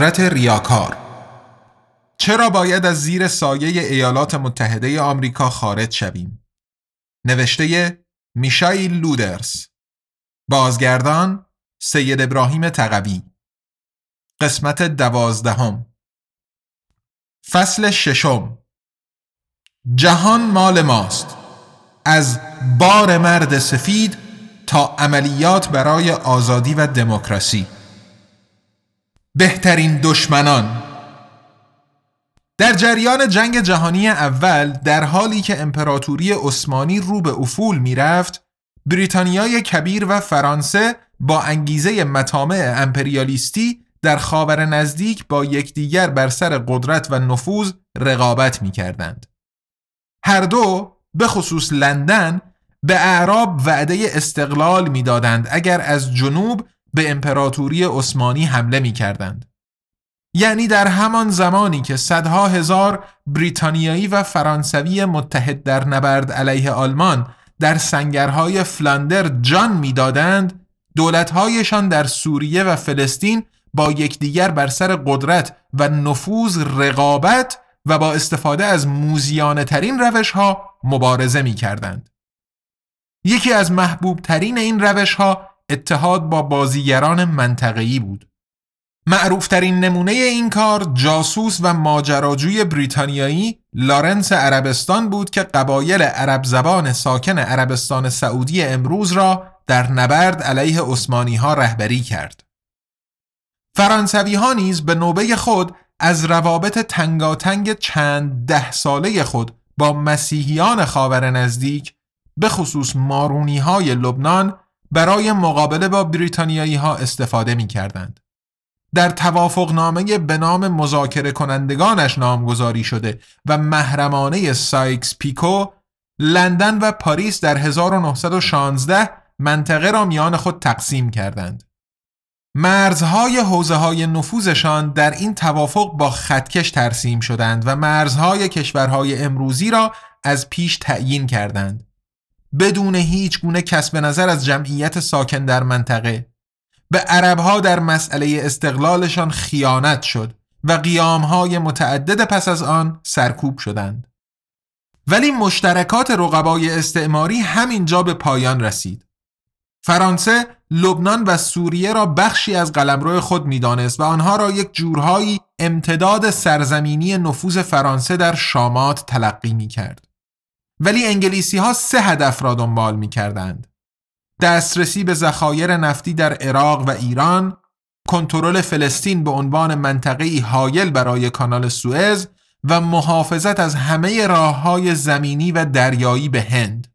ابرقدرت ریاکار. چرا باید از زیر سایه ایالات متحده آمریکا خارج شویم؟ نوشته میشایل لودرس بازگردان سید ابراهیم تقوی. قسمت دوازدهم. فصل ششم. جهان مال ماست. از بار مرد سفید تا عملیات برای آزادی و دموکراسی. بهترین دشمنان در جریان جنگ جهانی اول در حالی که امپراتوری عثمانی رو به افول می‌رفت بریتانیای کبیر و فرانسه با انگیزه مطامع امپریالیستی در خاور نزدیک با یکدیگر بر سر قدرت و نفوذ رقابت می کردند. هر دو به خصوص لندن به اعراب وعده استقلال می‌دادند اگر از جنوب به امپراتوری عثمانی حمله می کردند. یعنی در همان زمانی که صدها هزار بریتانیایی و فرانسوی متحد در نبرد علیه آلمان در سنگرهای فلاندر جان می‌دادند دولتهایشان در سوریه و فلسطین با یکدیگر بر سر قدرت و نفوذ رقابت و با استفاده از موزیانه ترین روش ها مبارزه می کردند. یکی از محبوب ترین این روش ها اتحاد با بازیگران منطقه‌ای بود. معروفترین نمونه این کار جاسوس و ماجراجوی بریتانیایی لارنس عربستان بود که قبایل عرب زبان ساکن عربستان سعودی امروز را در نبرد علیه عثمانی ها رهبری کرد. فرانسوی ها نیز به نوبه خود از روابط تنگاتنگ چند ده ساله خود با مسیحیان خاور نزدیک به خصوص مارونی های لبنان برای مقابله با بریتانیایی ها استفاده می کردند. در توافقنامه به نام مذاکره کنندگانش نامگذاری شده و محرمانه سایکس پیکو لندن و پاریس در 1916 منطقه را میان خود تقسیم کردند. مرزهای حوزه های نفوذشان در این توافق با خطکش ترسیم شدند و مرزهای کشورهای امروزی را از پیش تعیین کردند. بدون هیچ گونه کسب نظر از جمعیت ساکن در منطقه. به عربها در مسئله استقلالشان خیانت شد و قیامهای متعدد پس از آن سرکوب شدند. ولی مشترکات رقبای استعماری همینجا به پایان رسید. فرانسه لبنان و سوریه را بخشی از قلمرو خود می‌دانست و آنها را یک جورهایی امتداد سرزمینی نفوذ فرانسه در شامات تلقی می کرد. ولی انگلیسی ها سه هدف را دنبال می کردند. دسترسی به ذخایر نفتی در عراق و ایران، کنترل فلسطین به عنوان منطقه حایل برای کانال سوئز و محافظت از همه راه های زمینی و دریایی به هند.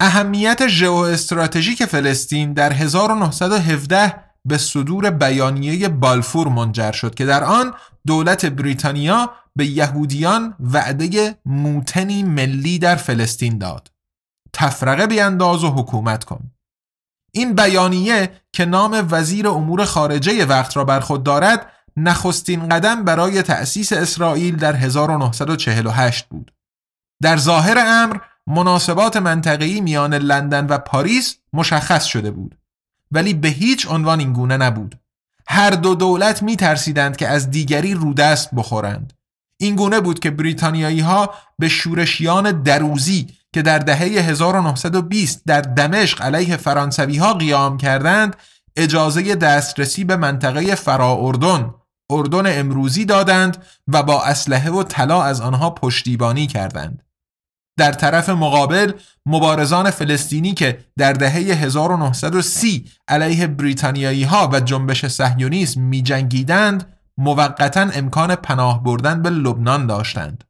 اهمیت ژئواستراتژیک فلسطین در 1917 به صدور بیانیه بالفور منجر شد که در آن دولت بریتانیا به یهودیان وعده موتنی ملی در فلسطین داد. تفرقه بیانداز و حکومت کن. این بیانیه که نام وزیر امور خارجه وقت را بر خود دارد نخستین قدم برای تأسیس اسرائیل در 1948 بود. در ظاهر امر مناسبات منطقه‌ای میان لندن و پاریس مشخص شده بود ولی به هیچ عنوان این گونه نبود. هر دو دولت می ترسیدند که از دیگری رودست بخورند. این گونه بود که بریتانیایی ها به شورشیان دروزی که در دهه 1920 در دمشق علیه فرانسوی ها قیام کردند اجازه دسترسی به منطقه فرا اردن اردن امروزی دادند و با اسلحه و طلا از آنها پشتیبانی کردند. در طرف مقابل مبارزان فلسطینی که در دهه 1930 علیه بریتانیایی ها و جنبش صهیونیسم می جنگیدند موقتا امکان پناه بردن به لبنان داشتند.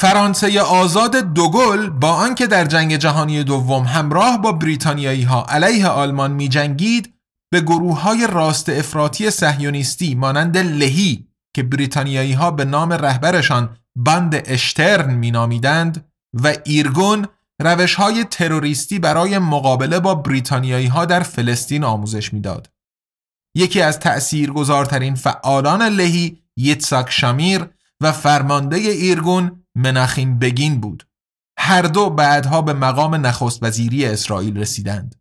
فرانسه آزاد دوگل با آنکه در جنگ جهانی دوم همراه با بریتانیایی ها علیه آلمان می جنگید به گروه های راست افراطی سهیونیستی مانند لهی که بریتانیایی ها به نام رهبرشان بند اشترن مینامیدند و ایرگون روش های تروریستی برای مقابله با بریتانیایی ها در فلسطین آموزش می‌داد. یکی از تأثیرگذارترین فعالان لهی یتساک شامیر و فرمانده ایرگون مناخیم بگین بود. هر دو بعدها به مقام نخست وزیری اسرائیل رسیدند.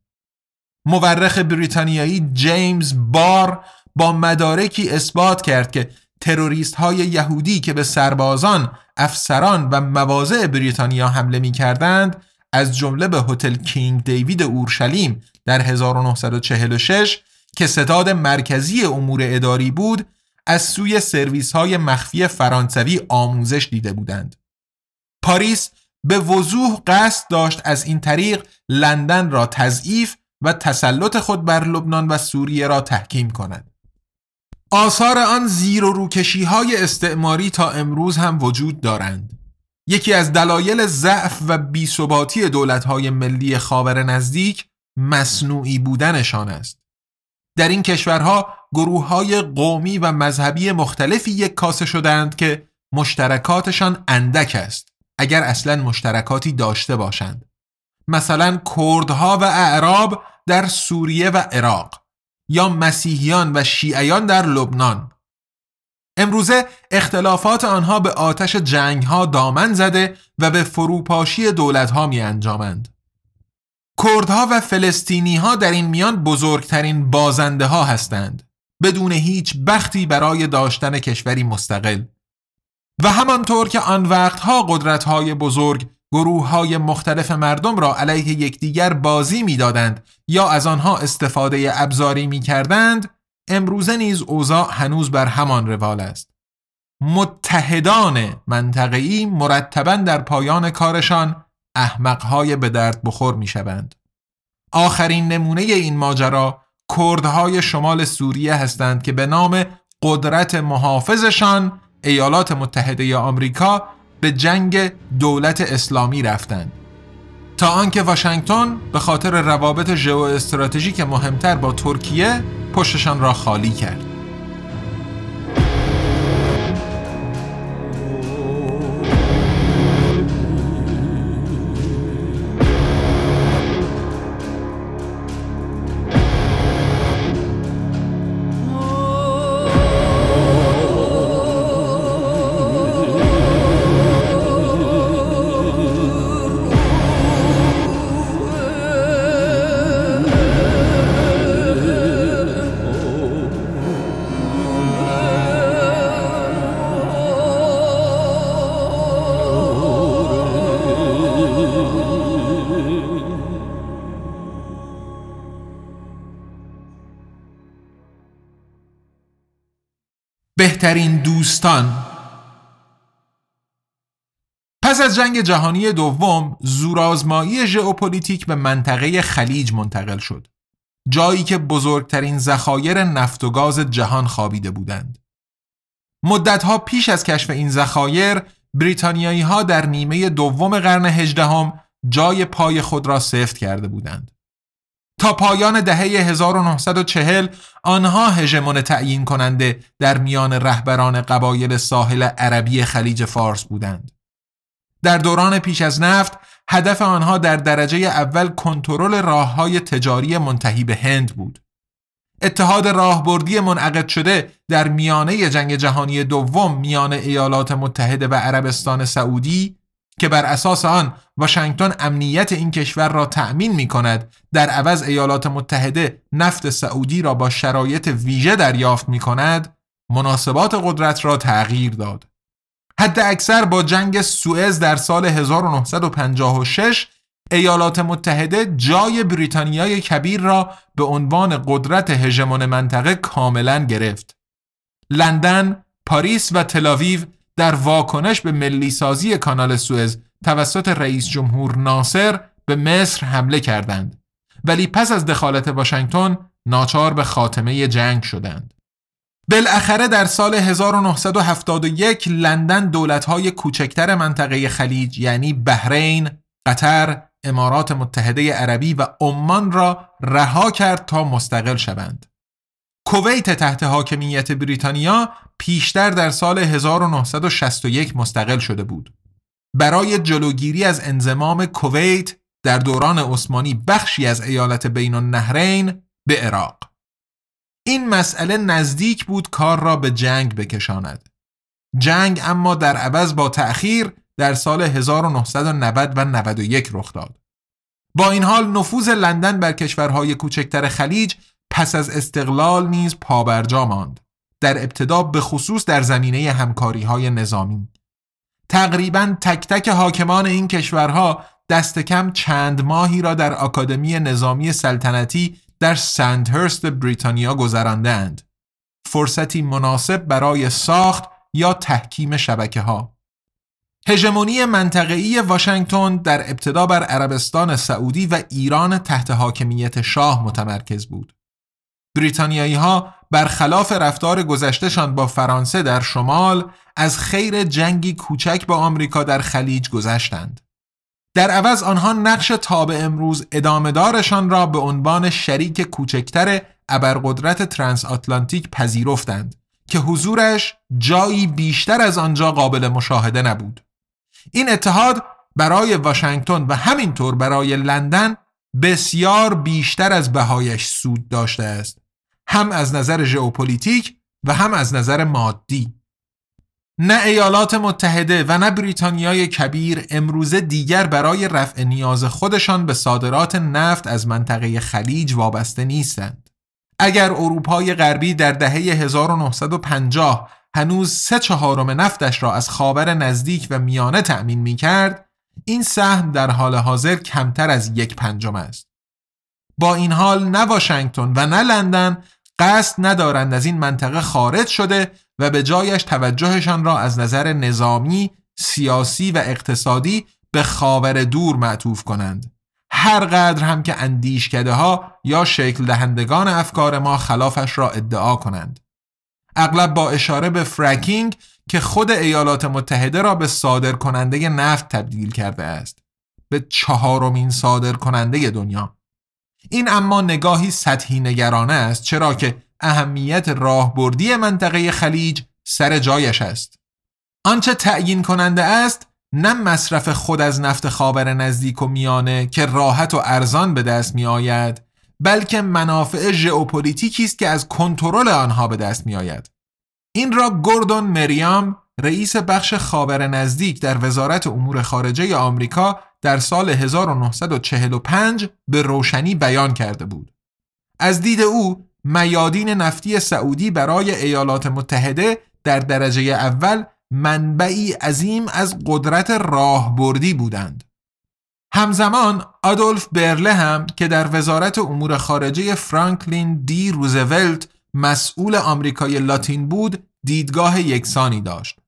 مورخ بریتانیایی جیمز بار با مدارکی اثبات کرد که تروریست های یهودی که به سربازان، افسران و مواضع بریتانیا حمله می کردند از جمله به هتل کینگ دیوید اورشلیم در 1946 که ستاد مرکزی امور اداری بود از سوی سرویس های مخفی فرانسوی آموزش دیده بودند. پاریس به وضوح قصد داشت از این طریق لندن را تضعیف و تسلط خود بر لبنان و سوریه را تحکیم کند. آثار آن زیر و روکشی های استعماری تا امروز هم وجود دارند. یکی از دلایل ضعف و بیثباتی دولت‌های ملی خاور نزدیک مصنوعی بودنشان است. در این کشورها گروه های قومی و مذهبی مختلفی یک کاسه شدند که مشترکاتشان اندک است اگر اصلا مشترکاتی داشته باشند مثلا کردها و اعراب در سوریه و عراق یا مسیحیان و شیعیان در لبنان امروزه اختلافات آنها به آتش جنگ ها دامن زده و به فروپاشی دولت ها می انجامند. کردها و فلسطینی ها در این میان بزرگترین بازنده ها هستند. بدون هیچ بختی برای داشتن کشوری مستقل. و همانطور که آن وقتها قدرت های بزرگ گروه های مختلف مردم را علیه یکدیگر بازی می‌دادند یا از آنها استفاده ابزاری می کردند امروزه نیز اوضاع هنوز بر همان روال است. متحدان منطقه‌ای مرتبا در پایان کارشان احمقهای به درد بخور می شوند. آخرین نمونه این ماجرا کردهای شمال سوریه هستند که به نام قدرت محافظشان ایالات متحده آمریکا به جنگ دولت اسلامی رفتند تا آنکه واشنگتن به خاطر روابط ژئواستراتژیک مهمتر با ترکیه پشتشان را خالی کرد بهترین دوستان. پس از جنگ جهانی دوم زورآزمایی ژئوپلیتیک به منطقه خلیج منتقل شد. جایی که بزرگترین ذخایر نفت و گاز جهان خوابیده بودند. مدتها پیش از کشف این ذخایر بریتانیایی ها در نیمه دوم قرن هجدهم جای پای خود را سفت کرده بودند. تا پایان دهه 1940 آنها هژمون تعیین کننده در میان رهبران قبایل ساحل عربی خلیج فارس بودند. در دوران پیش از نفت هدف آنها در درجه اول کنترل راههای تجاری منتهی به هند بود. اتحاد راهبردی منعقد شده در میانه جنگ جهانی دوم میان ایالات متحده و عربستان سعودی که بر اساس آن واشنگتن امنیت این کشور را تأمین می کند در عوض ایالات متحده نفت سعودی را با شرایط ویژه دریافت می کند مناسبات قدرت را تغییر داد. حد اکثر با جنگ سوئز در سال 1956 ایالات متحده جای بریتانیای کبیر را به عنوان قدرت هژمون منطقه کاملا گرفت. لندن، پاریس و تلاویو در واکنش به ملی سازی کانال سوئز توسط رئیس جمهور ناصر به مصر حمله کردند ولی پس از دخالت واشنگتن ناچار به خاتمه جنگ شدند. بالاخره در سال 1971 لندن دولت‌های کوچکتر منطقه خلیج یعنی بحرین، قطر، امارات متحده عربی و عمان را رها کرد تا مستقل شوند. کویت تحت حاکمیت بریتانیا پیشتر در سال 1961 مستقل شده بود. برای جلوگیری از انزمام کویت در دوران عثمانی بخشی از ایالت بین النهرین به عراق. این مسئله نزدیک بود کار را به جنگ بکشاند. جنگ اما در عوض با تأخیر در سال 1990 و 91 رخ داد. با این حال نفوذ لندن بر کشورهای کوچکتر خلیج پس از استقلال نیز پابرجا ماند. در ابتدا به خصوص در زمینه همکاری های نظامی. تقریبا تک تک حاکمان این کشورها دست کم چند ماهی را در آکادمی نظامی سلطنتی در سندهرست بریتانیا گذرانده اند. فرصتی مناسب برای ساخت یا تحکیم شبکه ها. هژمونی منطقه‌ای واشنگتن در ابتدا بر عربستان سعودی و ایران تحت حاکمیت شاه متمرکز بود. بریتانیایی ها برخلاف رفتار گذشتهشان با فرانسه در شمال از خیر جنگی کوچک با آمریکا در خلیج گذشتند. در عوض آنها نقش تا به امروز ادامهدارشان را به عنوان شریک کوچکتر ابرقدرت ترانس آتلانتیک پذیرفتند که حضورش جایی بیشتر از آنجا قابل مشاهده نبود. این اتحاد برای واشنگتن و همینطور برای لندن بسیار بیشتر از بهایش سود داشته است هم از نظر ژئوپلیتیک و هم از نظر مادی نه ایالات متحده و نه بریتانیای کبیر امروزه دیگر برای رفع نیاز خودشان به صادرات نفت از منطقه خلیج وابسته نیستند. اگر اروپای غربی در دهه 1950 هنوز سه چهارم نفتش را از خاور نزدیک و میانه تأمین می کرد، این سهم در حال حاضر کمتر از یک پنجم است. با این حال نه واشنگتن و نه لندن قصد ندارند از این منطقه خارج شده و به جایش توجهشان را از نظر نظامی، سیاسی و اقتصادی به خاور دور معطوف کنند. هر قدر هم که اندیشکده ها یا شکل دهندگان افکار ما خلافش را ادعا کنند. اغلب با اشاره به فرکینگ که خود ایالات متحده را به صادر کننده نفت تبدیل کرده است. به چهارمین صادر کننده دنیا. این اما نگاهی سطحی نگرانه است چرا که اهمیت راهبردی منطقه خلیج سر جایش است. آنچه تعیین کننده است نه مصرف خود از نفت خاور نزدیک و میانه که راحت و ارزان به دست می آید بلکه منافع ژئوپلیتیکی است که از کنترل آنها به دست می آید. این را گوردون مریام رئیس بخش خاور نزدیک در وزارت امور خارجه آمریکا در سال 1945 به روشنی بیان کرده بود. از دید او میادین نفتی سعودی برای ایالات متحده در درجه اول منبعی عظیم از قدرت راهبردی بودند. همزمان آدولف برله هم که در وزارت امور خارجه فرانکلین دی روزولت مسئول آمریکای لاتین بود دیدگاه یکسانی داشت.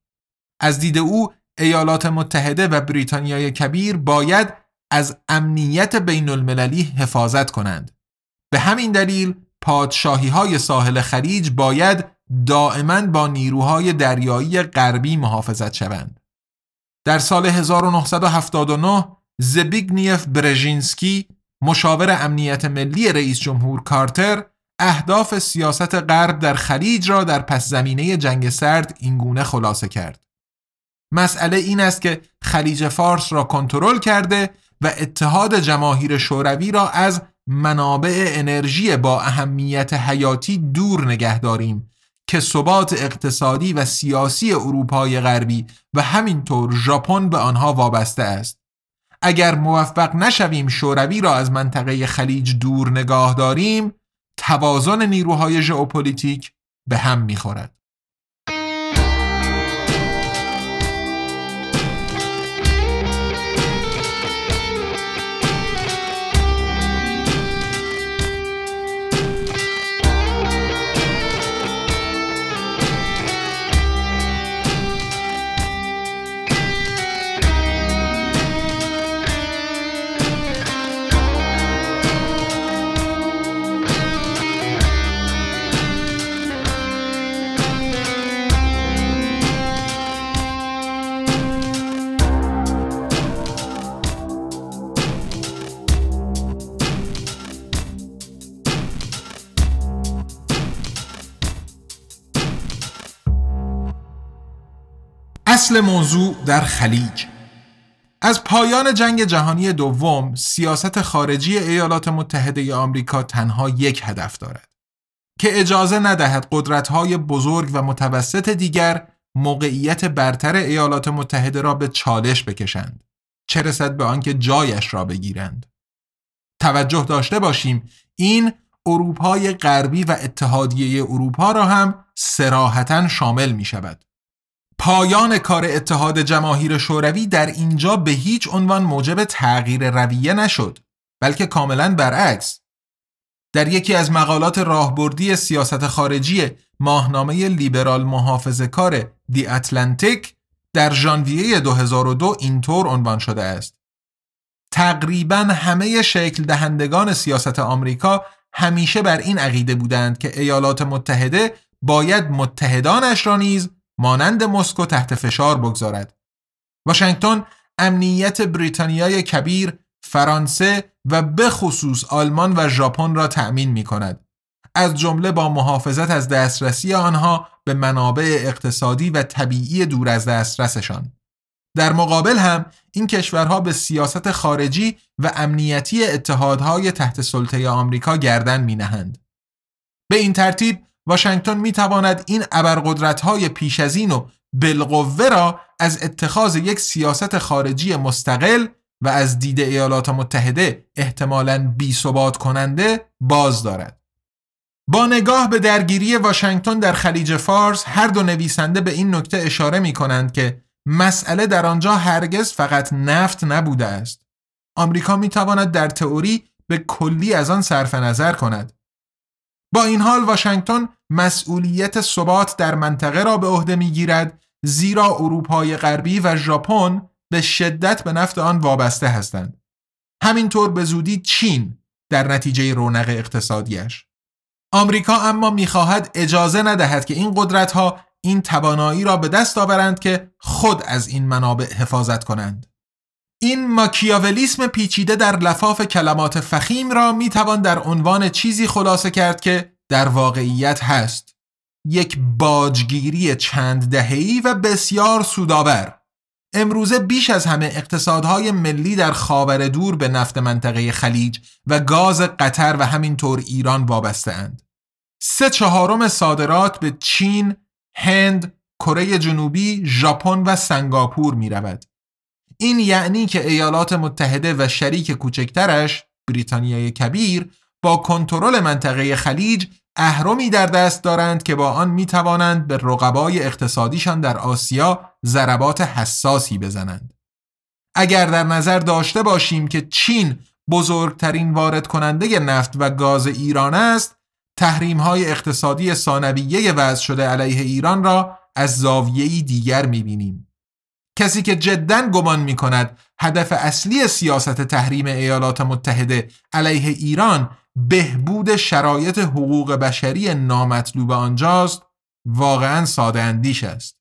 از دید او ایالات متحده و بریتانیای کبیر باید از امنیت بین المللی حفاظت کنند. به همین دلیل پادشاهی های ساحل خلیج باید دائما با نیروهای دریایی غربی محافظت شوند. در سال 1979 زبیگنیف برژینسکی مشاور امنیت ملی رئیس جمهور کارتر اهداف سیاست غرب در خلیج را در پس زمینه جنگ سرد اینگونه خلاصه کرد. مسئله این است که خلیج فارس را کنترل کرده و اتحاد جماهیر شوروی را از منابع انرژی با اهمیت حیاتی دور نگه داریم که ثبات اقتصادی و سیاسی اروپای غربی و همینطور ژاپن به آنها وابسته است. اگر موفق نشویم شوروی را از منطقه خلیج دور نگاه داریم توازن نیروهای ژئوپلیتیک به هم می‌خورد. اصل موضوع در خلیج. از پایان جنگ جهانی دوم سیاست خارجی ایالات متحده آمریکا تنها یک هدف دارد که اجازه ندهد قدرت‌های بزرگ و متوسط دیگر موقعیت برتر ایالات متحده را به چالش بکشند چه رسد به آنکه جایش را بگیرند. توجه داشته باشیم این اروپای غربی و اتحادیه اروپا را هم سراحتا شامل می شود پایان کار اتحاد جماهیر شوروی در اینجا به هیچ عنوان موجب تغییر رویه نشد بلکه کاملا برعکس. در یکی از مقالات راهبردی سیاست خارجی ماهنامه لیبرال محافظه کار دی اتلانتیک در ژانویه 2002 اینطور عنوان شده است. تقریبا همه شکل دهندگان سیاست آمریکا همیشه بر این عقیده بودند که ایالات متحده باید متحدانش را نیز مانند مسکو تحت فشار بگذارد. واشنگتن امنیت بریتانیای کبیر، فرانسه و به خصوص آلمان و ژاپن را تأمین می کند. از جمله با محافظت از دسترسی آنها به منابع اقتصادی و طبیعی دور از دسترسشان. در مقابل هم این کشورها به سیاست خارجی و امنیتی اتحادهای تحت سلطه آمریکا گردن می نهند. به این ترتیب واشنگتن می تواند این ابرقدرت های پیش از این و بالقوه را از اتخاذ یک سیاست خارجی مستقل و از دید ایالات متحده احتمالاً بی ثبات کننده باز دارد. با نگاه به درگیری واشنگتن در خلیج فارس هر دو نویسنده به این نکته اشاره می کنند که مسئله در آنجا هرگز فقط نفت نبوده است. آمریکا می تواند در تئوری به کلی از آن صرف نظر کند. با این حال واشنگتن مسئولیت ثبات در منطقه را به عهده می‌گیرد زیرا اروپای غربی و ژاپن به شدت به نفت آن وابسته هستند. همینطور به زودی چین در نتیجه رونق اقتصادیش. آمریکا اما می‌خواهد اجازه ندهد که این قدرت ها این توانایی را به دست آورند که خود از این منابع حفاظت کنند. این ماکیاولیسم پیچیده در لفاف کلمات فخیم را می توان در عنوان چیزی خلاصه کرد که در واقعیت هست یک باجگیری چند دهه‌ای و بسیار سودآور امروزه بیش از همه اقتصادهای ملی در خاور دور به نفت منطقه خلیج و گاز قطر و همینطور ایران وابسته اند. سه چهارم صادرات به چین، هند، کره جنوبی، ژاپن و سنگاپور می رود. این یعنی که ایالات متحده و شریک کوچکترش بریتانیای کبیر با کنترل منطقه خلیج اهرمی در دست دارند که با آن می توانند به رقبای اقتصادیشان در آسیا ضربات حساسی بزنند. اگر در نظر داشته باشیم که چین بزرگترین وارد کننده نفت و گاز ایران است، تحریم های اقتصادی ثانویه وضع شده علیه ایران را از زاویه‌ای دیگر می‌بینیم. کسی که جدا گمان می کند هدف اصلی سیاست تحریم ایالات متحده علیه ایران بهبود شرایط حقوق بشری نامطلوب آنجاست واقعا ساده اندیش است.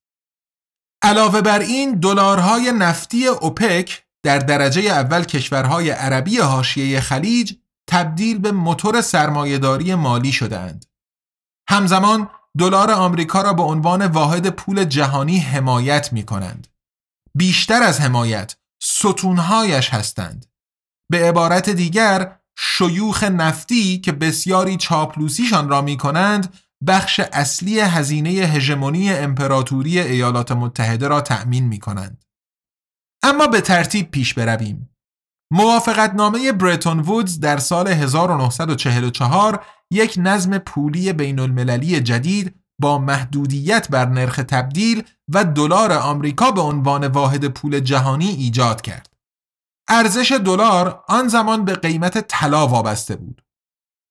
علاوه بر این دلارهای نفتی اوپک در درجه اول کشورهای عربی حاشیه خلیج تبدیل به موتور سرمایهداری مالی شدهاند. همزمان دلار آمریکا را به عنوان واحد پول جهانی حمایت می کنند. بیشتر از حمایت ستونهایش هستند به عبارت دیگر شیوخ نفتی که بسیاری چاپلوسیشان را می کنند بخش اصلی هزینه هژمونی امپراتوری ایالات متحده را تأمین می کنند. اما به ترتیب پیش برویم. موافقتنامه برتون وودز در سال 1944 یک نظم پولی بین المللی جدید با محدودیت بر نرخ تبدیل و دلار آمریکا به عنوان واحد پول جهانی ایجاد کرد. ارزش دلار آن زمان به قیمت طلا وابسته بود.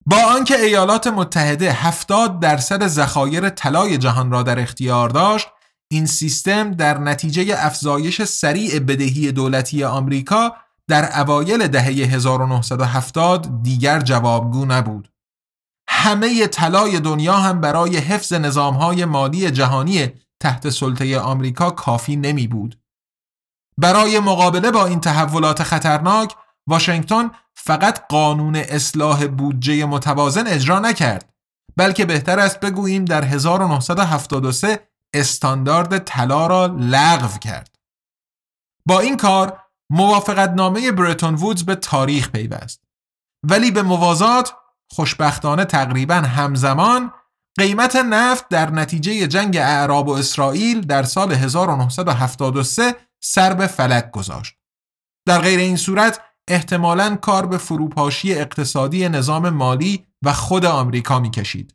با آنکه ایالات متحده 70 درصد ذخایر طلای جهان را در اختیار داشت، این سیستم در نتیجه افزایش سریع بدهی دولتی آمریکا در اوایل دهه 1970 دیگر جوابگو نبود. همه طلای دنیا هم برای حفظ نظامهای مالی جهانی تحت سلطه آمریکا کافی نمی بود. برای مقابله با این تحولات خطرناک واشنگتن فقط قانون اصلاح بودجه متوازن اجرا نکرد بلکه بهتر است بگوییم در 1973 استاندارد طلا را لغو کرد. با این کار موافقت نامه برتون وودز به تاریخ پیوست. ولی به موازات خوشبختانه تقریبا همزمان قیمت نفت در نتیجه جنگ اعراب و اسرائیل در سال 1973 سر به فلک گذاشت. در غیر این صورت احتمالاً کار به فروپاشی اقتصادی نظام مالی و خود آمریکا می کشید.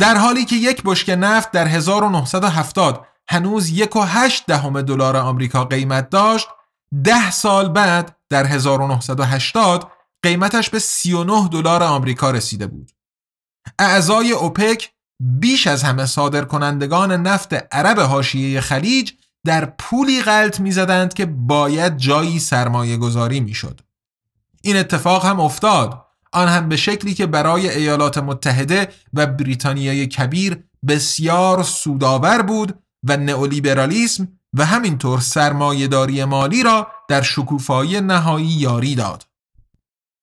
در حالی که یک بشک نفت در 1970 هنوز یک و هشت دهم دلار آمریکا قیمت داشت ده سال بعد در 1980 قیمتش به 39 دلار آمریکا رسیده بود. اعضای اوپک بیش از همه صادر کنندگان نفت عرب حاشیه خلیج در پولی غلط می‌زدند که باید جایی سرمایه گذاری می‌شد. این اتفاق هم افتاد آن هم به شکلی که برای ایالات متحده و بریتانیای کبیر بسیار سودآور بود و نئولیبرالیسم و همینطور سرمایهداری مالی را در شکوفایی نهایی یاری داد.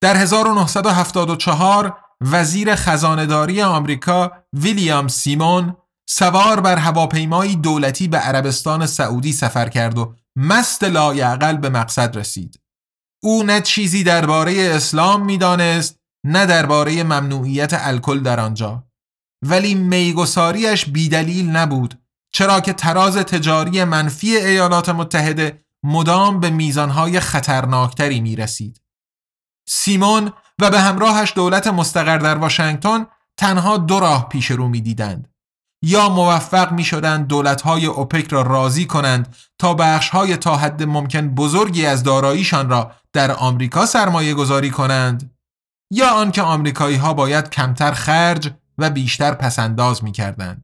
در 1974 وزیر خزانداری آمریکا ویلیام سیمون سوار بر هواپیمایی دولتی به عربستان سعودی سفر کرد و مست لایعقل به مقصد رسید. او نه چیزی درباره اسلام می‌دانست نه درباره ممنوعیت الکل در آنجا ولی میگساریش بیدلیل نبود چرا که تراز تجاری منفی ایالات متحده مدام به میزانهای خطرناکتری می رسید. سیمون و به همراهش دولت مستقر در واشنگتن تنها دو راه پیش رو می دیدند. یا موفق می شدند دولت های اوپک را راضی کنند تا بخش های تا حد ممکن بزرگی از داراییشان را در آمریکا سرمایه گذاری کنند یا آنکه آمریکایی ها باید کمتر خرج و بیشتر پسنداز می کردند.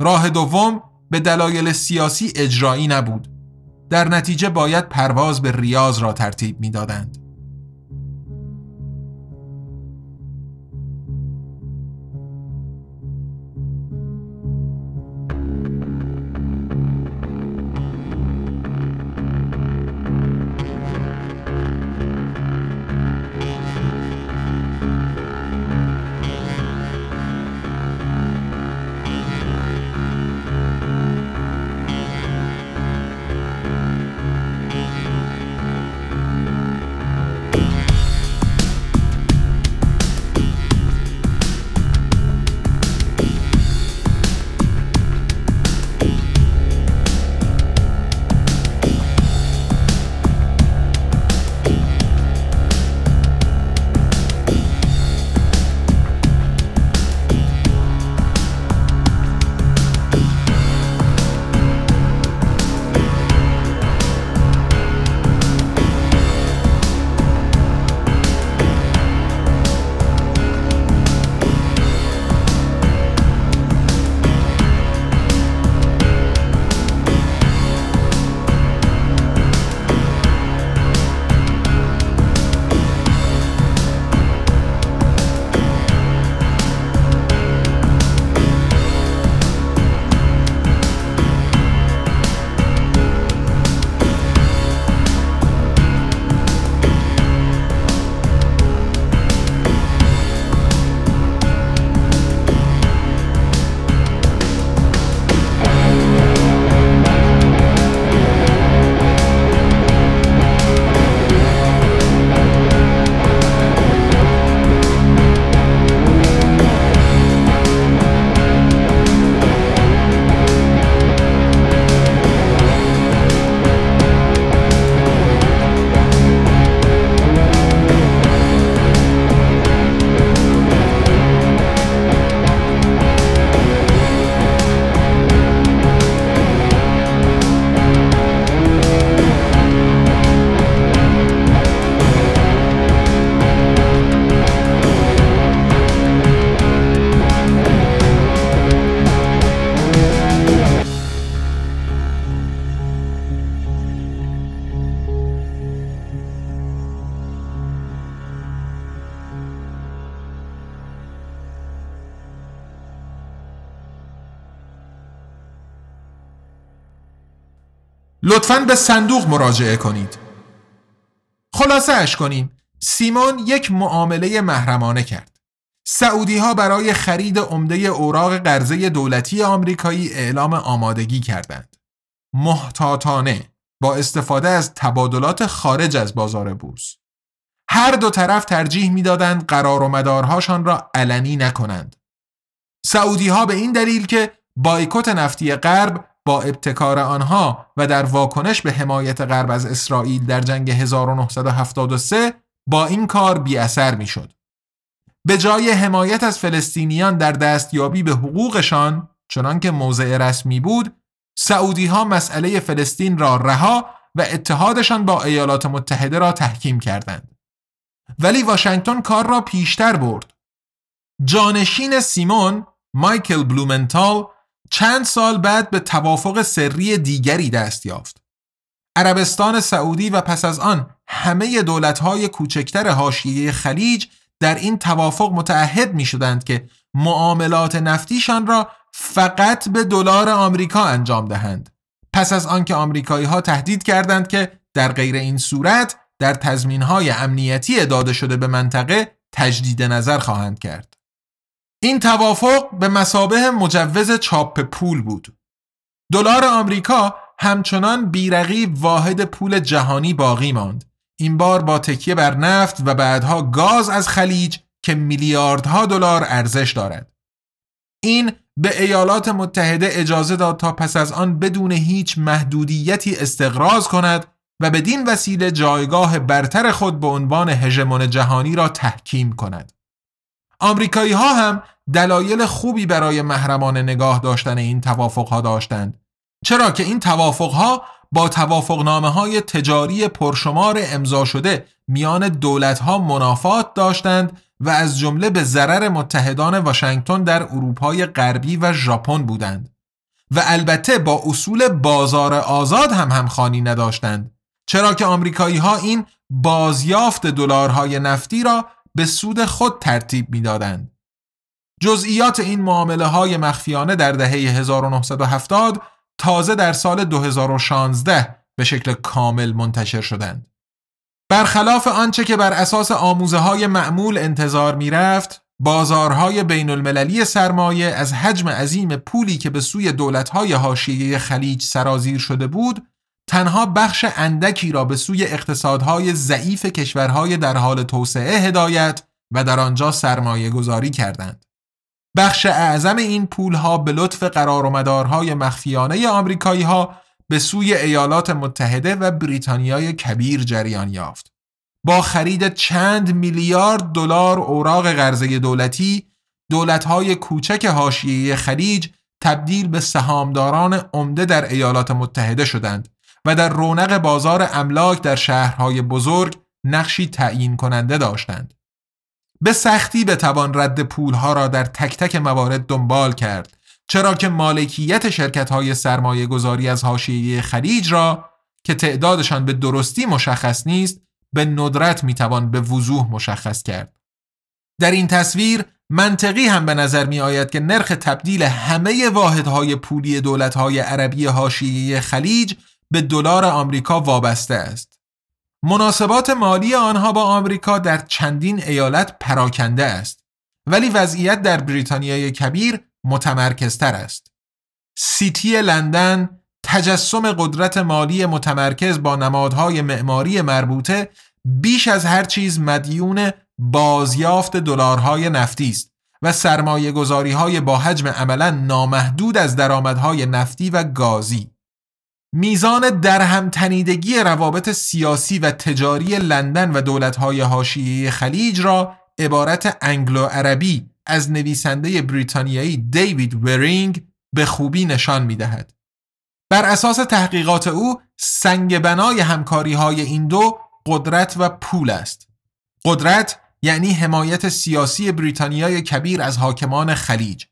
راه دوم به دلایل سیاسی اجرایی نبود. در نتیجه باید پرواز به ریاض را ترتیب می دادند. لطفا به صندوق مراجعه کنید خلاصه اش کنیم سیمون یک معامله محرمانه کرد سعودی ها برای خرید عمده اوراق قرضه دولتی آمریکایی اعلام آمادگی کردند. محتاطانه با استفاده از تبادلات خارج از بازار بورس. هر دو طرف ترجیح می‌دادند قرار و مدارهاشان را علنی نکنند. سعودی ها به این دلیل که بایکوت نفتی غرب با ابتکار آنها و در واکنش به حمایت غرب از اسرائیل در جنگ 1973 با این کار بی اثر می شد. به جای حمایت از فلسطینیان در دستیابی به حقوقشان چنان که موضع رسمی بود سعودی ها مسئله فلسطین را رها و اتحادشان با ایالات متحده را تحکیم کردند ولی واشنگتن کار را پیشتر برد جانشین سیمون مایکل بلومنتال چند سال بعد به توافق سری دیگری دست یافت عربستان سعودی و پس از آن همه دولت‌های کوچکتر حاشیه خلیج در این توافق متعهد می شدند که معاملات نفتیشان را فقط به دلار آمریکا انجام دهند. پس از آنکه آمریکایی ها تهدید کردند که در غیر این صورت در تضمین های امنیتی داده شده به منطقه تجدید نظر خواهند کرد. این توافق به مسابه مجوز چاپ پول بود. دلار آمریکا همچنان بیرقی واحد پول جهانی باقی ماند این بار با تکیه بر نفت و بعدها گاز از خلیج که میلیاردها دلار ارزش دارد این به ایالات متحده اجازه داد تا پس از آن بدون هیچ محدودیتی استقراض کند و بدین وسیله جایگاه برتر خود به عنوان هژمون جهانی را تحکیم کند. آمریکایی ها هم دلایل خوبی برای محرمان نگاه داشتن این توافق ها داشتند. چرا که این توافق ها با توافقنامه های تجاری پرشمار امضا شده میان دولت ها منافات داشتند و از جمله به ضرر متحدان واشنگتن در اروپای غربی و ژاپن بودند. و البته با اصول بازار آزاد هم همخوانی نداشتند. چرا که آمریکایی ها این بازیافت دلارهای نفتی را به سود خود ترتیب می‌دادند جزئیات این معامله های مخفیانه در دهه 1970 تازه در سال 2016 به شکل کامل منتشر شدند. برخلاف آنچه که بر اساس آموزه های معمول انتظار می رفت، بازارهای بین المللی سرمایه از حجم عظیم پولی که به سوی دولتهای حاشیه خلیج سرازیر شده بود، تنها بخش اندکی را به سوی اقتصادهای ضعیف کشورهای در حال توسعه هدایت و در آنجا سرمایه گذاری کردند. بخش اعظم این پولها به لطف قرار و مدارهای مخفیانه آمریکایی ها به سوی ایالات متحده و بریتانیای کبیر جریان یافت. با خرید چند میلیارد دلار اوراق قرضه دولتی، دولت‌های کوچک حاشیه خلیج تبدیل به سهامداران عمده در ایالات متحده شدند و در رونق بازار املاک در شهرهای بزرگ نقشی تعیین کننده داشتند. به سختی بتوان رد پولها را در تک تک موارد دنبال کرد چرا که مالکیت شرکت های سرمایه گذاری از حاشیه خلیج را که تعدادشان به درستی مشخص نیست به ندرت می‌توان به وضوح مشخص کرد. در این تصویر منطقی هم به نظر می آید که نرخ تبدیل همه واحدهای پولی دولتهای عربی حاشیه خلیج به دلار آمریکا وابسته است. مناسبات مالی آنها با آمریکا در چندین ایالت پراکنده است ولی وضعیت در بریتانیای کبیر متمرکزتر است. سیتی لندن تجسم قدرت مالی متمرکز با نمادهای معماری مربوطه بیش از هر چیز مدیون بازیافت دلارهای نفتی است و سرمایه گذاری با حجم عملا نامحدود از درآمدهای نفتی و گازی میزان درهمتنیدگی روابط سیاسی و تجاری لندن و دولتهای حاشیه خلیج را عبارت انگلو عربی از نویسنده بریتانیایی دیوید ورینگ به خوبی نشان می دهد. بر اساس تحقیقات او سنگ بنای همکاری های این دو قدرت و پول است. قدرت یعنی حمایت سیاسی بریتانیای کبیر از حاکمان خلیج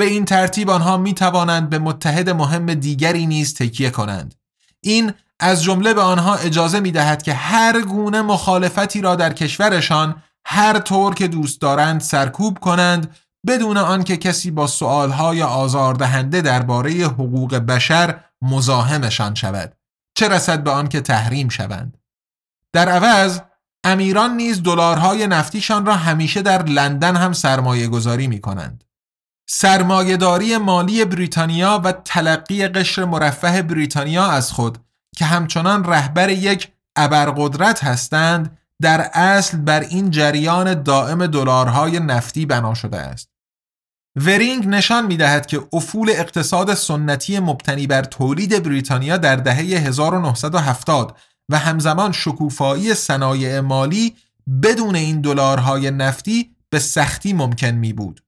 به این ترتیب آنها می توانند به متحد مهم دیگری نیز تکیه کنند. این از جمله به آنها اجازه می دهد که هر گونه مخالفتی را در کشورشان هر طور که دوست دارند سرکوب کنند بدون آنکه کسی با سؤالهای آزاردهنده درباره حقوق بشر مزاحمشان شود. چه رسد به آنکه تحریم شوند؟ در عوض امیران نیز دلارهای نفتیشان را همیشه در لندن هم سرمایه گذاری می کنند. سرمایهداری مالی بریتانیا و تلقی قشر مرفه بریتانیا از خود که همچنان رهبر یک ابرقدرت هستند در اصل بر این جریان دائم دلارهای نفتی بنا شده است. ورینگ نشان می دهد که افول اقتصاد سنتی مبتنی بر تولید بریتانیا در دهه 1970 و همزمان شکوفایی صنایع مالی بدون این دلارهای نفتی به سختی ممکن می بود.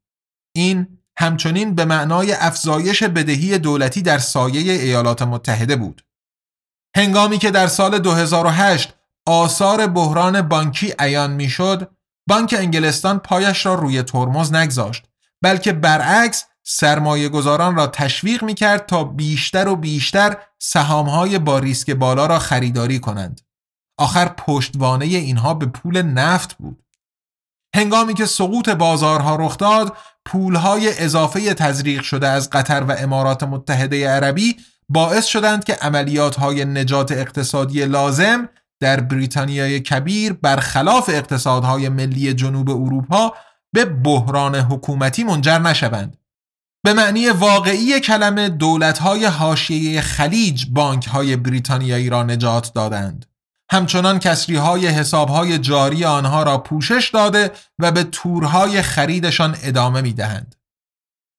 این همچنین به معنای افزایش بدهی دولتی در سایه ایالات متحده بود. هنگامی که در سال 2008 آثار بحران بانکی عیان می‌شد، بانک انگلستان پایش را روی ترمز نگذاشت بلکه برعکس سرمایه گذاران را تشویق می کرد تا بیشتر و بیشتر سهامهای با ریسک بالا را خریداری کنند. آخر پشتوانه اینها به پول نفت بود. هنگامی که سقوط بازارها رخ داد، پولهای اضافه تزریق شده از قطر و امارات متحده عربی باعث شدند که عملیات های نجات اقتصادی لازم در بریتانیای کبیر برخلاف اقتصادهای ملی جنوب اروپا به بحران حکومتی منجر نشوند. به معنی واقعی کلمه دولت‌های حاشیه خلیج بانک‌های بریتانیایی را نجات دادند. همچنان کسری های حساب های جاری آنها را پوشش داده و به تورهای خریدشان ادامه می دهند.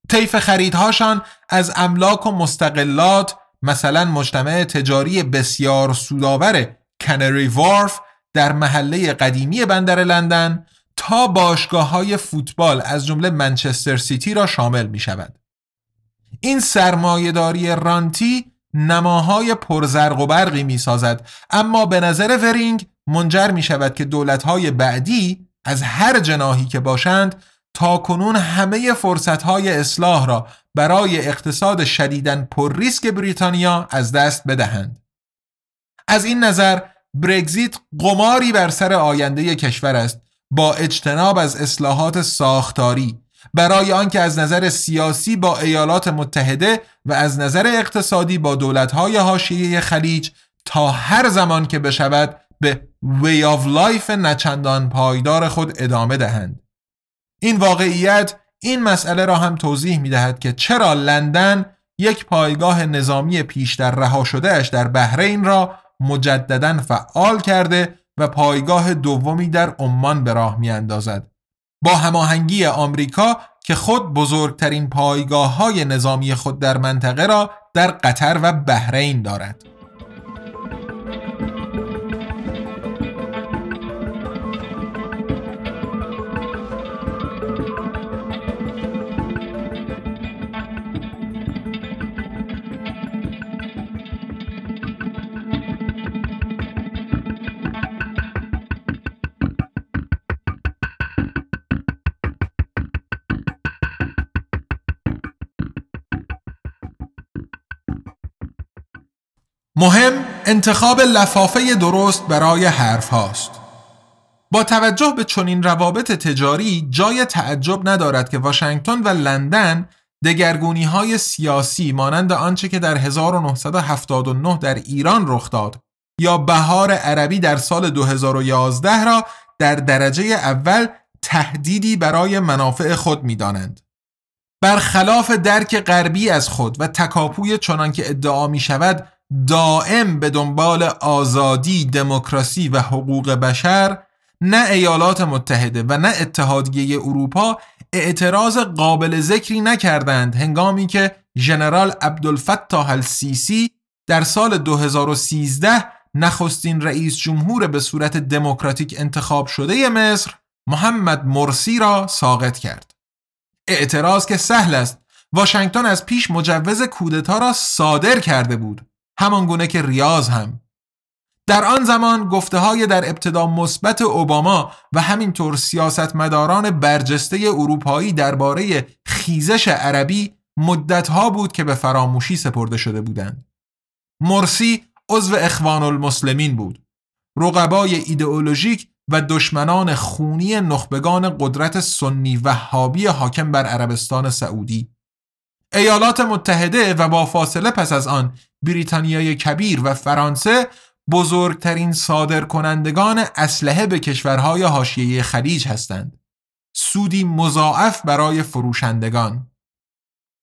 طیف خریدهاشان از املاک و مستقلات مثلا مجتمع تجاری بسیار سودآور کنری وارف در محله قدیمی بندر لندن تا باشگاه های فوتبال از جمله منچستر سیتی را شامل می شود. این سرمایهداری رانتی نماهای پرزرق و برقی می سازد اما به نظر ورینگ منجر می شود که دولت های بعدی از هر جناهی که باشند تا کنون همه فرصت های اصلاح را برای اقتصاد شدیدن پر ریسک بریتانیا از دست بدهند. از این نظر برگزیت قماری بر سر آینده کشور است با اجتناب از اصلاحات ساختاری برای آنکه از نظر سیاسی با ایالات متحده و از نظر اقتصادی با دولت‌های حاشیه خلیج تا هر زمان که بشود به way of life نچندان پایدار خود ادامه دهند این واقعیت این مسئله را هم توضیح می دهد که چرا لندن یک پایگاه نظامی پیش در رها شده اش در بحرین را مجددا فعال کرده و پایگاه دومی در عمان به راه می اندازد. با هماهنگی آمریکا که خود بزرگترین پایگاه های نظامی خود در منطقه را در قطر و بحرین دارد. مهم انتخاب لفافه درست برای حرف هاست. با توجه به چنین روابط تجاری جای تعجب ندارد که واشنگتن و لندن دگرگونی های سیاسی مانند آنچه که در 1979 در ایران رخ داد یا بهار عربی در سال 2011 را در درجه اول تهدیدی برای منافع خود می دانند. برخلاف درک غربی از خود و تکاپوی چنان که ادعا می شود دائم به دنبال آزادی، دموکراسی و حقوق بشر نه ایالات متحده و نه اتحادیه اروپا اعتراض قابل ذکری نکردند. هنگامی که ژنرال عبدالفتاح السیسی در سال 2013 نخستین رئیس جمهور به صورت دموکراتیک انتخاب شده مصر محمد مرسی را ساقط کرد. اعتراض که سهل است. واشنگتن از پیش مجوز کودتا را صادر کرده بود. همان گونه که ریاض هم در آن زمان گفته های در ابتدا مثبت اوباما و همینطور سیاستمداران برجسته اروپایی درباره خیزش عربی مدتها بود که به فراموشی سپرده شده بودند. مرسی عضو اخوان المسلمین بود. رقبای ایدئولوژیک و دشمنان خونی نخبگان قدرت سنی وهابی حاکم بر عربستان سعودی ایالات متحده و با فاصله پس از آن بریتانیای کبیر و فرانسه بزرگترین صادرکنندگان اسلحه به کشورهای حاشیه خلیج هستند. سودی مضاعف برای فروشندگان.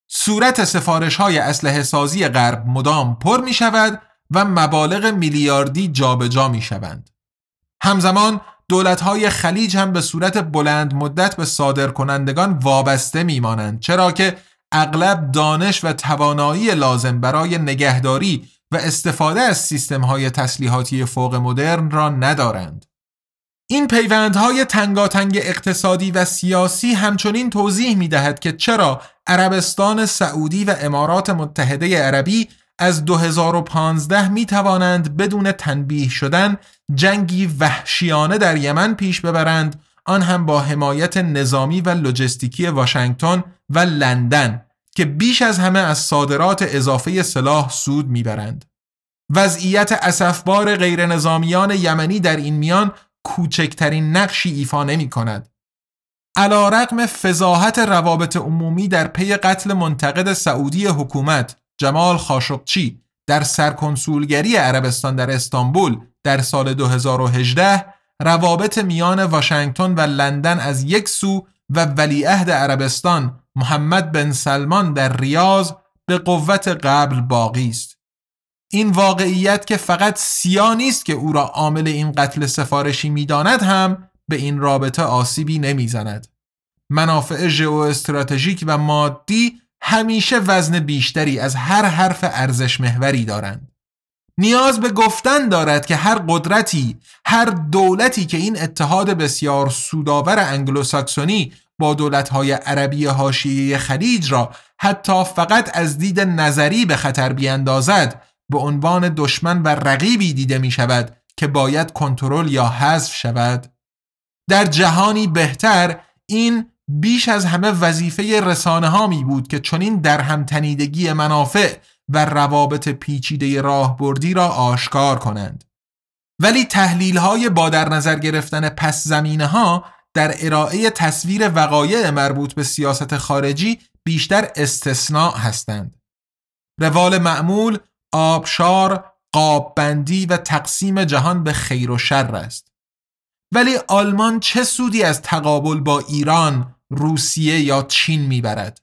صورت سفارش های اسلحه سازی غرب مدام پر می شود و مبالغ میلیاردی جابجا می شوند. همزمان دولت های خلیج هم به صورت بلند مدت به صادرکنندگان وابسته می مانند چرا که اغلب دانش و توانایی لازم برای نگهداری و استفاده از سیستم های تسلیحاتی فوق مدرن را ندارند. این پیوندهای تنگاتنگ اقتصادی و سیاسی همچنین توضیح می دهد که چرا عربستان سعودی و امارات متحده عربی از 2015 می توانند بدون تنبیه شدن جنگی وحشیانه در یمن پیش ببرند آن هم با حمایت نظامی و لوجستیکی واشنگتن و لندن که بیش از همه از صادرات اضافه سلاح سود می‌برند. وضعیت اسفبار غیر نظامیان یمنی در این میان کوچکترین نقشی ایفا نمی کند. علا رقم فضاحت روابط عمومی در پی قتل منتقد سعودی حکومت جمال خاشقچی در سرکنسولگری عربستان در استانبول در سال 2018 روابط میان واشنگتن و لندن از یک سو و ولیعهد عربستان محمد بن سلمان در ریاض به قوت قبل باقی است. این واقعیت که فقط سیا نیست که او را عامل این قتل سفارشی می‌داند هم به این رابطه آسیبی نمی‌زند. منافع ژئواستراتژیک و مادی همیشه وزن بیشتری از هر حرف ارزش محوری دارند. نیاز به گفتن دارد که هر قدرتی، هر دولتی که این اتحاد بسیار سودآور انگلوساکسونی با دولتهای عربی حاشیه خلیج را حتی فقط از دید نظری به خطر بیاندازد به عنوان دشمن و رقیبی دیده می شود که باید کنترل یا حذف شود. در جهانی بهتر این بیش از همه وظیفه رسانه ها می بود که چنین در همتنیدگی منافع و روابط پیچیده راهبردی را آشکار کنند ولی تحلیل های با در نظر گرفتن پس زمینه ها در ارائه تصویر وقایع مربوط به سیاست خارجی بیشتر استثناء هستند. روال معمول آبشار، قاببندی و تقسیم جهان به خیر و شر است. ولی آلمان چه سودی از تقابل با ایران، روسیه یا چین می‌برد؟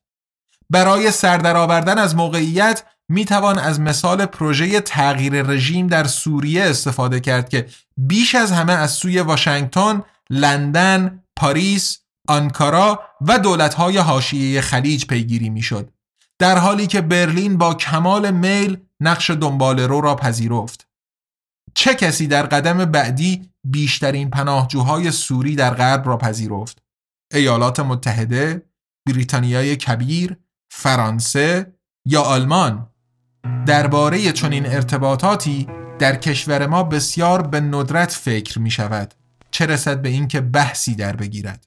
برای سردرآوردن از موقعیت می توان از مثال پروژه تغییر رژیم در سوریه استفاده کرد که بیش از همه از سوی واشنگتن لندن، پاریس، آنکارا و دولت‌های حاشیه خلیج پیگیری می‌شد. در حالی که برلین با کمال میل نقش دنبال رو را پذیرفت. چه کسی در قدم بعدی بیشترین پناهجوهای سوری در غرب را پذیرفت؟ ایالات متحده، بریتانیای کبیر، فرانسه یا آلمان؟ درباره چنین ارتباطاتی در کشور ما بسیار به ندرت فکر می شود. چه رسد به اینکه بحثی در بگیرد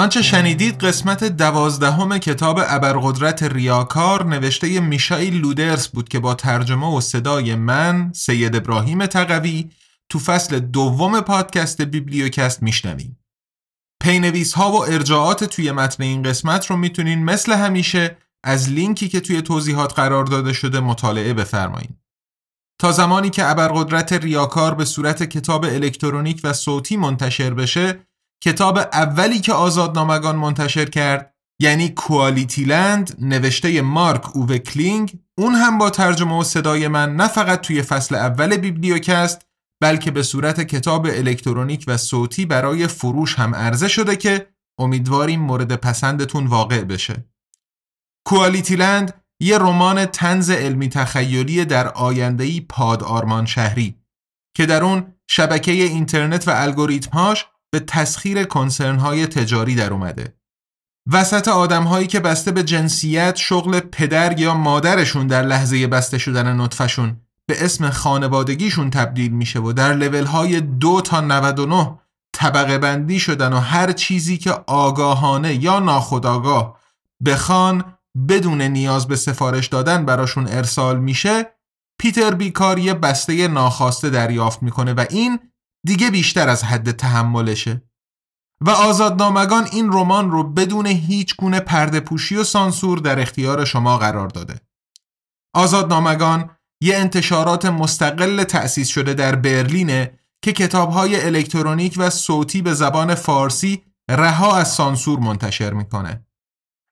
آنچه شنیدید قسمت دوازدهم کتاب ابرقدرت ریاکار نوشته میشایل لودرس بود که با ترجمه و صدای من سید ابراهیم تقوی تو فصل دوم پادکست بیبلیوکست میشنویم. پی‌نویس ها و ارجاعات توی متن این قسمت رو می‌تونین مثل همیشه از لینکی که توی توضیحات قرار داده شده مطالعه بفرمایید. تا زمانی که ابرقدرت ریاکار به صورت کتاب الکترونیک و صوتی منتشر بشه کتاب اولی که آزادنامگان منتشر کرد یعنی کوالیتی لند نوشته مارک اوو کلینگ اون هم با ترجمه و صدای من نه فقط توی فصل اول بیبلیوکست بلکه به صورت کتاب الکترونیک و صوتی برای فروش هم عرضه شده که امیدواریم مورد پسندتون واقع بشه. کوالیتی لند یه رمان تنز علمی تخیلی در آیندهی پاد آرمان شهری که در اون شبکه اینترنت و الگوریتمهاش به تسخیر کنسرنهای تجاری در اومده. وسط آدم هایی که بسته به جنسیت شغل پدر یا مادرشون در لحظه بسته شدن نطفشون به اسم خانوادگیشون تبدیل میشه و در لول های دو تا 99 طبقه بندی شدن و هر چیزی که آگاهانه یا ناخودآگاه بخوان بدون نیاز به سفارش دادن براشون ارسال میشه پیتر بیکار یه بسته ناخواسته دریافت می‌کنه و این دیگه بیشتر از حد تحملشه و آزادنامگان این رمان رو بدون هیچ گونه پرده پوشی و سانسور در اختیار شما قرار داده. آزادنامگان یه انتشارات مستقل تأسیس شده در برلینه که کتابهای الکترونیک و صوتی به زبان فارسی رها از سانسور منتشر می‌کنه.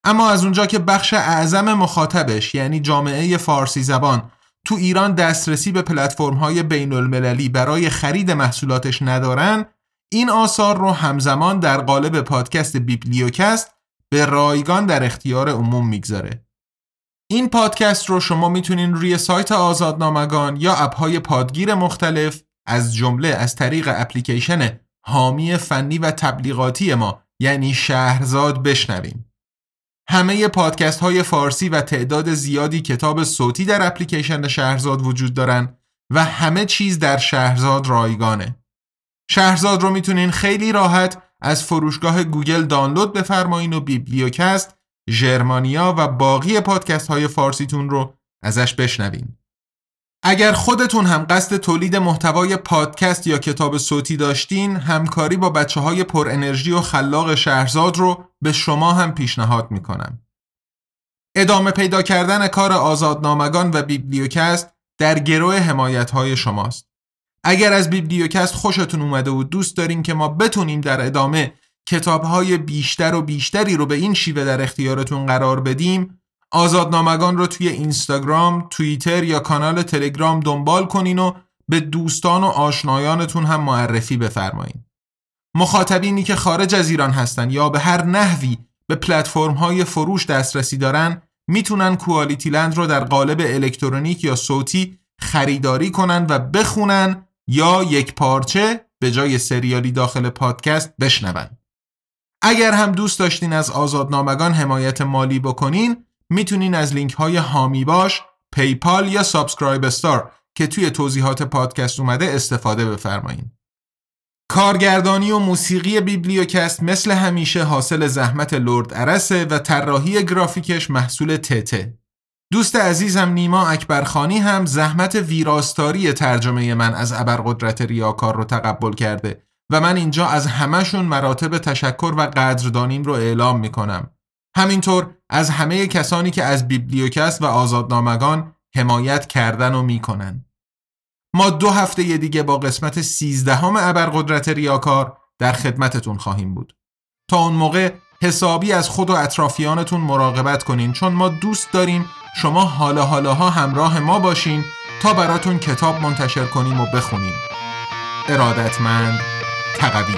اما از اونجا که بخش اعظم مخاطبش یعنی جامعه فارسی زبان تو ایران دسترسی به پلتفرم های بین المللی برای خرید محصولاتش ندارن این آثار رو همزمان در قالب پادکست بیبلیوکست به رایگان در اختیار عموم می‌گذاره. این پادکست رو شما می‌تونین روی سایت آزادنامگان یا اپهای پادگیر مختلف از جمله از طریق اپلیکیشن حامی فنی و تبلیغاتی ما یعنی شهرزاد بشنوین. همه پادکست های فارسی و تعداد زیادی کتاب صوتی در اپلیکیشن شهرزاد وجود دارن و همه چیز در شهرزاد رایگانه. شهرزاد رو می‌تونین خیلی راحت از فروشگاه گوگل دانلود بفرمایین و بیبلیوکست، ژرمانیا و باقی پادکست های فارسیتون رو ازش بشنوین. اگر خودتون هم قصد تولید محتوای پادکست یا کتاب صوتی داشتین همکاری با بچه های پر انرژی و خلاق شهرزاد رو به شما هم پیشنهاد می‌کنم. ادامه پیدا کردن کار آزادنامگان و بیبلیوکست در گروه حمایت های شماست. اگر از بیبلیوکست خوشتون اومده و دوست دارین که ما بتونیم در ادامه کتابهای بیشتر و بیشتری رو به این شیوه در اختیارتون قرار بدیم آزادنامگان رو توی اینستاگرام، توییتر یا کانال تلگرام دنبال کنین و به دوستان و آشنایانتون هم معرفی بفرمایین. مخاطبینی که خارج از ایران هستن یا به هر نحوی به پلتفرم های فروش دسترسی دارن می‌تونن کوالیتی لند رو در قالب الکترونیک یا صوتی خریداری کنن و بخونن یا یک پارچه به جای سریالی داخل پادکست بشنون. اگر هم دوست داشتین از آزادنامگان حمایت مالی بکنین می‌تونین از لینک های حامی باش، PayPal یا SubscribeStar که توی توضیحات پادکست اومده استفاده بفرمایین. کارگردانی و موسیقی بیبلیوکست مثل همیشه حاصل زحمت لرد ارسه و طراحی گرافیکش محصول تته. دوست عزیزم نیما اکبرخانی هم زحمت ویراستاری ترجمه من از ابرقدرت ریاکار رو تقبل کرده و من اینجا از همهشون مراتب تشکر و قدردانیم رو اعلام می‌کنم. همینطور از همه کسانی که از بیبلیوکست و آزادنامگان حمایت کردن و می‌کنن. ما دو هفته دیگه با قسمت سیزدهم ابرقدرت ریاکار در خدمتتون خواهیم بود. تا اون موقع حسابی از خود و اطرافیانتون مراقبت کنین چون ما دوست داریم شما حالا حالاها همراه ما باشین تا براتون کتاب منتشر کنیم و بخونیم ارادتمند تقوی